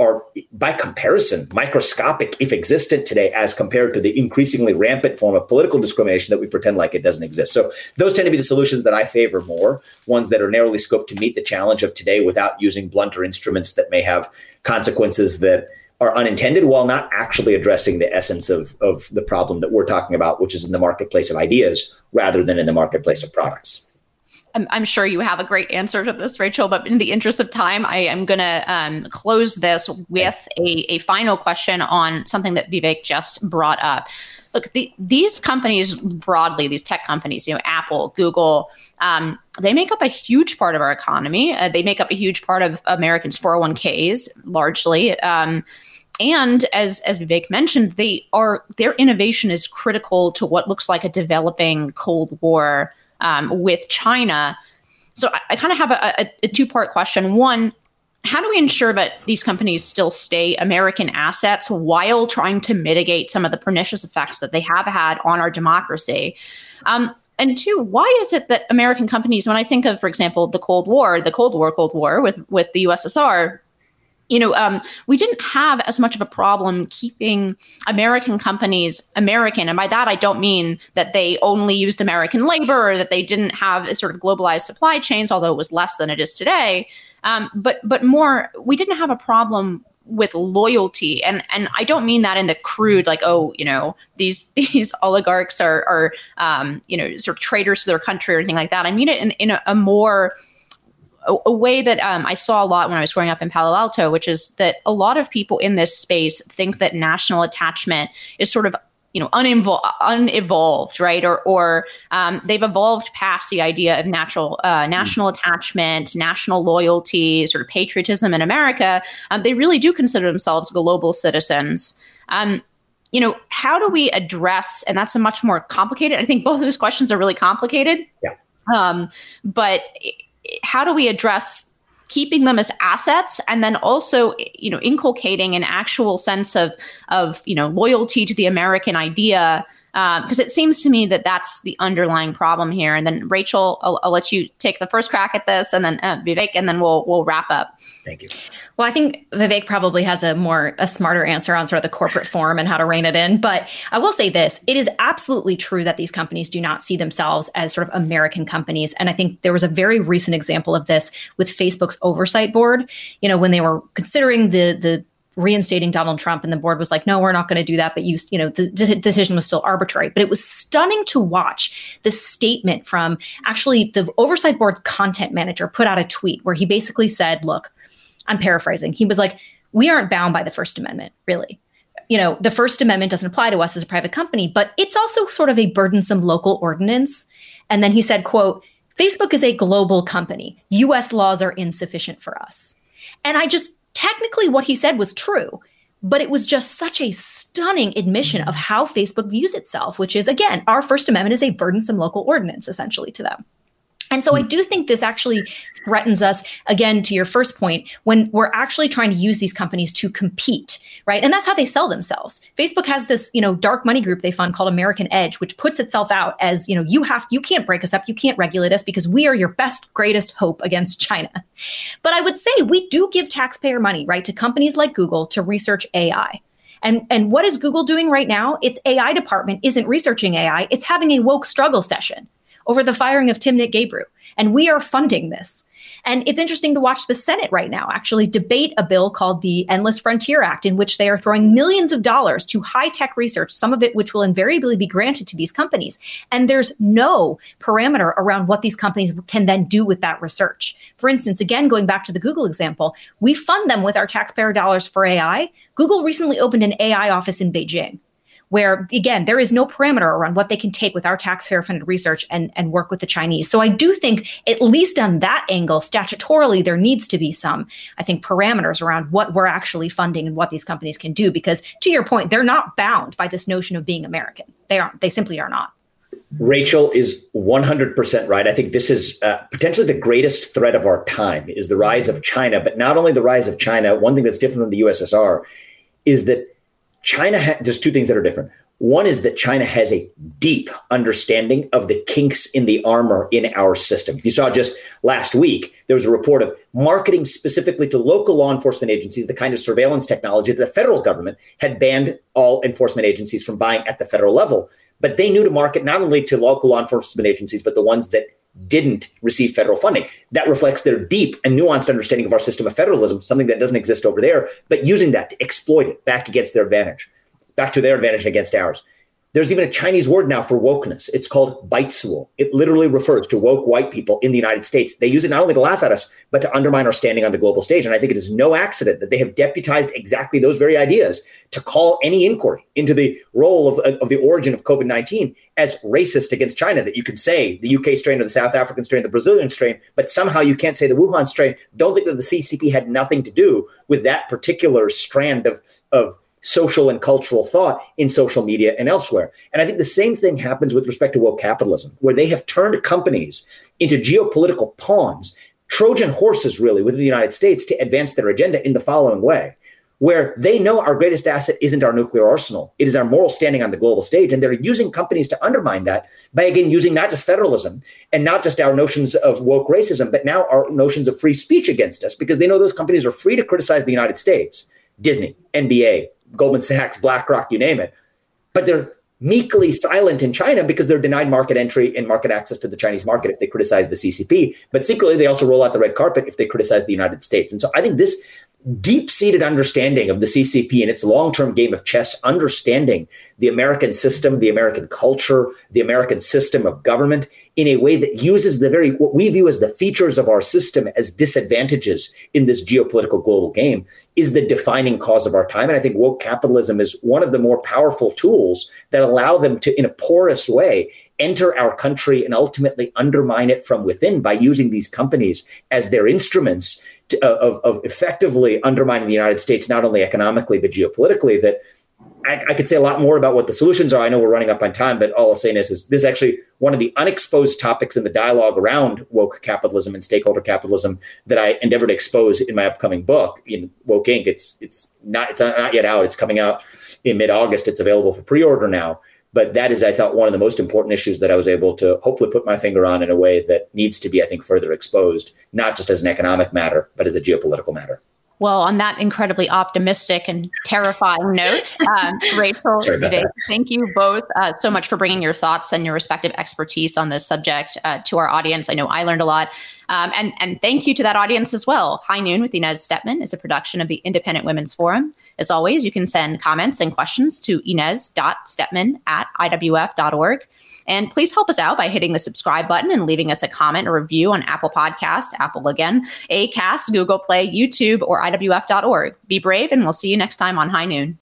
are by comparison microscopic if existent today as compared to the increasingly rampant form of political discrimination that we pretend like it doesn't exist. So those tend to be the solutions that i favor more ones that are narrowly scoped to meet the challenge of today without using blunter instruments that may have consequences that are unintended while not actually addressing the essence of, of the problem that we're talking about, which is in the marketplace of ideas rather than in the marketplace of products. I'm, I'm sure you have a great answer to this, Rachel, but in the interest of time, I am going to um, close this with a, a final question on something that Vivek just brought up. Look, the, these companies broadly, these tech companies, you know, Apple, Google, um, they make up a huge part of our economy. Uh, they make up a huge part of Americans' 401ks, largely. Um, and as as Vivek mentioned, they are their innovation is critical to what looks like a developing Cold War um, with China. So I, I kind of have a, a, a two part question. One, how do we ensure that these companies still stay American assets while trying to mitigate some of the pernicious effects that they have had on our democracy? Um, and two, why is it that American companies, when I think of, for example, the Cold War, the Cold War, Cold War with with the USSR, you know, um, we didn't have as much of a problem keeping American companies American. And by that, I don't mean that they only used American labor or that they didn't have a sort of globalized supply chains, although it was less than it is today. Um, but but more, we didn't have a problem with loyalty. And and I don't mean that in the crude like oh you know these these oligarchs are are um, you know sort of traitors to their country or anything like that. I mean it in, in a, a more a, a, way that um, I saw a lot when I was growing up in Palo Alto, which is that a lot of people in this space think that national attachment is sort of you know uninvol- unevolved right? Or or um, they've evolved past the idea of natural uh, national mm. attachment national loyalty sort of patriotism in america. Um, they really do consider themselves global citizens. Um, you know how do we address and that's a much more complicated i think both of those questions are really complicated. Yeah. Um, but how do we address keeping them as assets and then also you know inculcating an actual sense of of you know loyalty to the american idea because uh, it seems to me that that's the underlying problem here. And then Rachel, I'll, I'll let you take the first crack at this, and then uh, Vivek, and then we'll we'll wrap up. Thank you. Well, I think Vivek probably has a more a smarter answer on sort of the corporate form and how to rein it in. But I will say this: it is absolutely true that these companies do not see themselves as sort of American companies. And I think there was a very recent example of this with Facebook's oversight board. You know, when they were considering the the reinstating Donald Trump and the board was like no we're not going to do that but you you know the de- decision was still arbitrary. But it was stunning to watch the statement from actually the oversight board's content manager put out a tweet where he basically said look I'm paraphrasing he was like we aren't bound by the first amendment really. You know the first amendment doesn't apply to us as a private company but it's also sort of a burdensome local ordinance. And then he said quote Facebook is a global company. US laws are insufficient for us. And I just technically what he said was true but it was just such a stunning admission of how Facebook views itself, which is again, our First Amendment is a burdensome local ordinance essentially to them. And so I hmm. do think this actually threatens us, again, to your first point, when we're actually trying to use these companies to compete, right? And that's how they sell themselves. Facebook has this, you know, dark money group they fund called American Edge, which puts itself out as, you know, you have, you can't break us up, you can't regulate us because we are your best, greatest hope against China. But I would say we do give taxpayer money, right, to companies like Google to research AI. And, and what is Google doing right now? Its AI department isn't researching AI, it's having a woke struggle session over the firing of Timnit Gebru. And we are funding this. And it's interesting to watch the Senate right now actually debate a bill called the Endless Frontier Act, in which they are throwing millions of dollars to high tech research, some of it which will invariably be granted to these companies. And there's no parameter around what these companies can then do with that research. For instance, again, going back to the Google example, we fund them with our taxpayer dollars for AI. Google recently opened an AI office in Beijing where again there is no parameter around what they can take with our taxpayer funded research and, and work with the chinese. So i do think at least on that angle statutorily there needs to be some i think parameters around what we're actually funding and what these companies can do. Because to your point they're not bound by this notion of being american. They aren't. They simply are not. Rachel is 100% right. I think this is uh, potentially the greatest threat of our time is the rise of China, but not only the rise of China, one thing that's different from the USSR is that China, ha- there's two things that are different. One is that China has a deep understanding of the kinks in the armor in our system. If you saw just last week, there was a report of marketing specifically to local law enforcement agencies, the kind of surveillance technology that the federal government had banned all enforcement agencies from buying at the federal level. But they knew to market not only to local law enforcement agencies, but the ones that didn't receive federal funding. That reflects their deep and nuanced understanding of our system of federalism, something that doesn't exist over there, but using that to exploit it back against their advantage, back to their advantage against ours. There's even a Chinese word now for wokeness. It's called baizuo. It literally refers to woke white people in the United States. They use it not only to laugh at us, but to undermine our standing on the global stage. And I think it is no accident that they have deputized exactly those very ideas to call any inquiry into the role of, of the origin of COVID 19 as racist against China. That you can say the UK strain or the South African strain, the Brazilian strain, but somehow you can't say the Wuhan strain. Don't think that the CCP had nothing to do with that particular strand of, of social and cultural thought in social media and elsewhere. And I think the same thing happens with respect to woke capitalism, where they have turned companies into geopolitical pawns, Trojan horses, really, within the United States to advance their agenda in the following way. Where they know our greatest asset isn't our nuclear arsenal, it is our moral standing on the global stage. And they're using companies to undermine that by, again, using not just federalism and not just our notions of woke racism, but now our notions of free speech against us, because they know those companies are free to criticize the United States, Disney, NBA, Goldman Sachs, BlackRock, you name it. But they're meekly silent in China because they're denied market entry and market access to the Chinese market if they criticize the CCP. But secretly, they also roll out the red carpet if they criticize the United States. And so I think this deep seated understanding of the CCP and its long term game of chess, understanding the American system, the American culture, the American system of government in a way that uses the very, what we view as the features of our system as disadvantages in this geopolitical global game is the defining cause of our time. And I think woke capitalism is one of the more powerful tools that allow them to, in a porous way, enter our country and ultimately undermine it from within by using these companies as their instruments to, of, of effectively undermining the United States, not only economically, but geopolitically. That I, I, could say a lot more about what the solutions are. I know we're running up on time, but all I'm saying is, is this is actually one of the unexposed topics in the dialogue around woke capitalism and stakeholder capitalism that I endeavor to expose in my upcoming book in Woke Inc. It's it's not it's not yet out. It's coming out in mid August. It's available for pre order now. But that is, I thought, one of the most important issues that I was able to hopefully put my finger on in a way that needs to be, I think, further exposed, not just as an economic matter, but as a geopolitical matter. Well, on that incredibly optimistic and terrifying note, um, Rachel, Vic, thank you both uh, so much for bringing your thoughts and your respective expertise on this subject uh, to our audience. I know I learned a lot. Um, and, and thank you to that audience as well. High Noon with Inez Stepman is a production of the Independent Women's Forum. As always, you can send comments and questions to inez.stepman at iwf.org. And please help us out by hitting the subscribe button and leaving us a comment or review on Apple Podcasts, Apple again, Acast, Google Play, YouTube, or IWF.org. Be brave, and we'll see you next time on High Noon.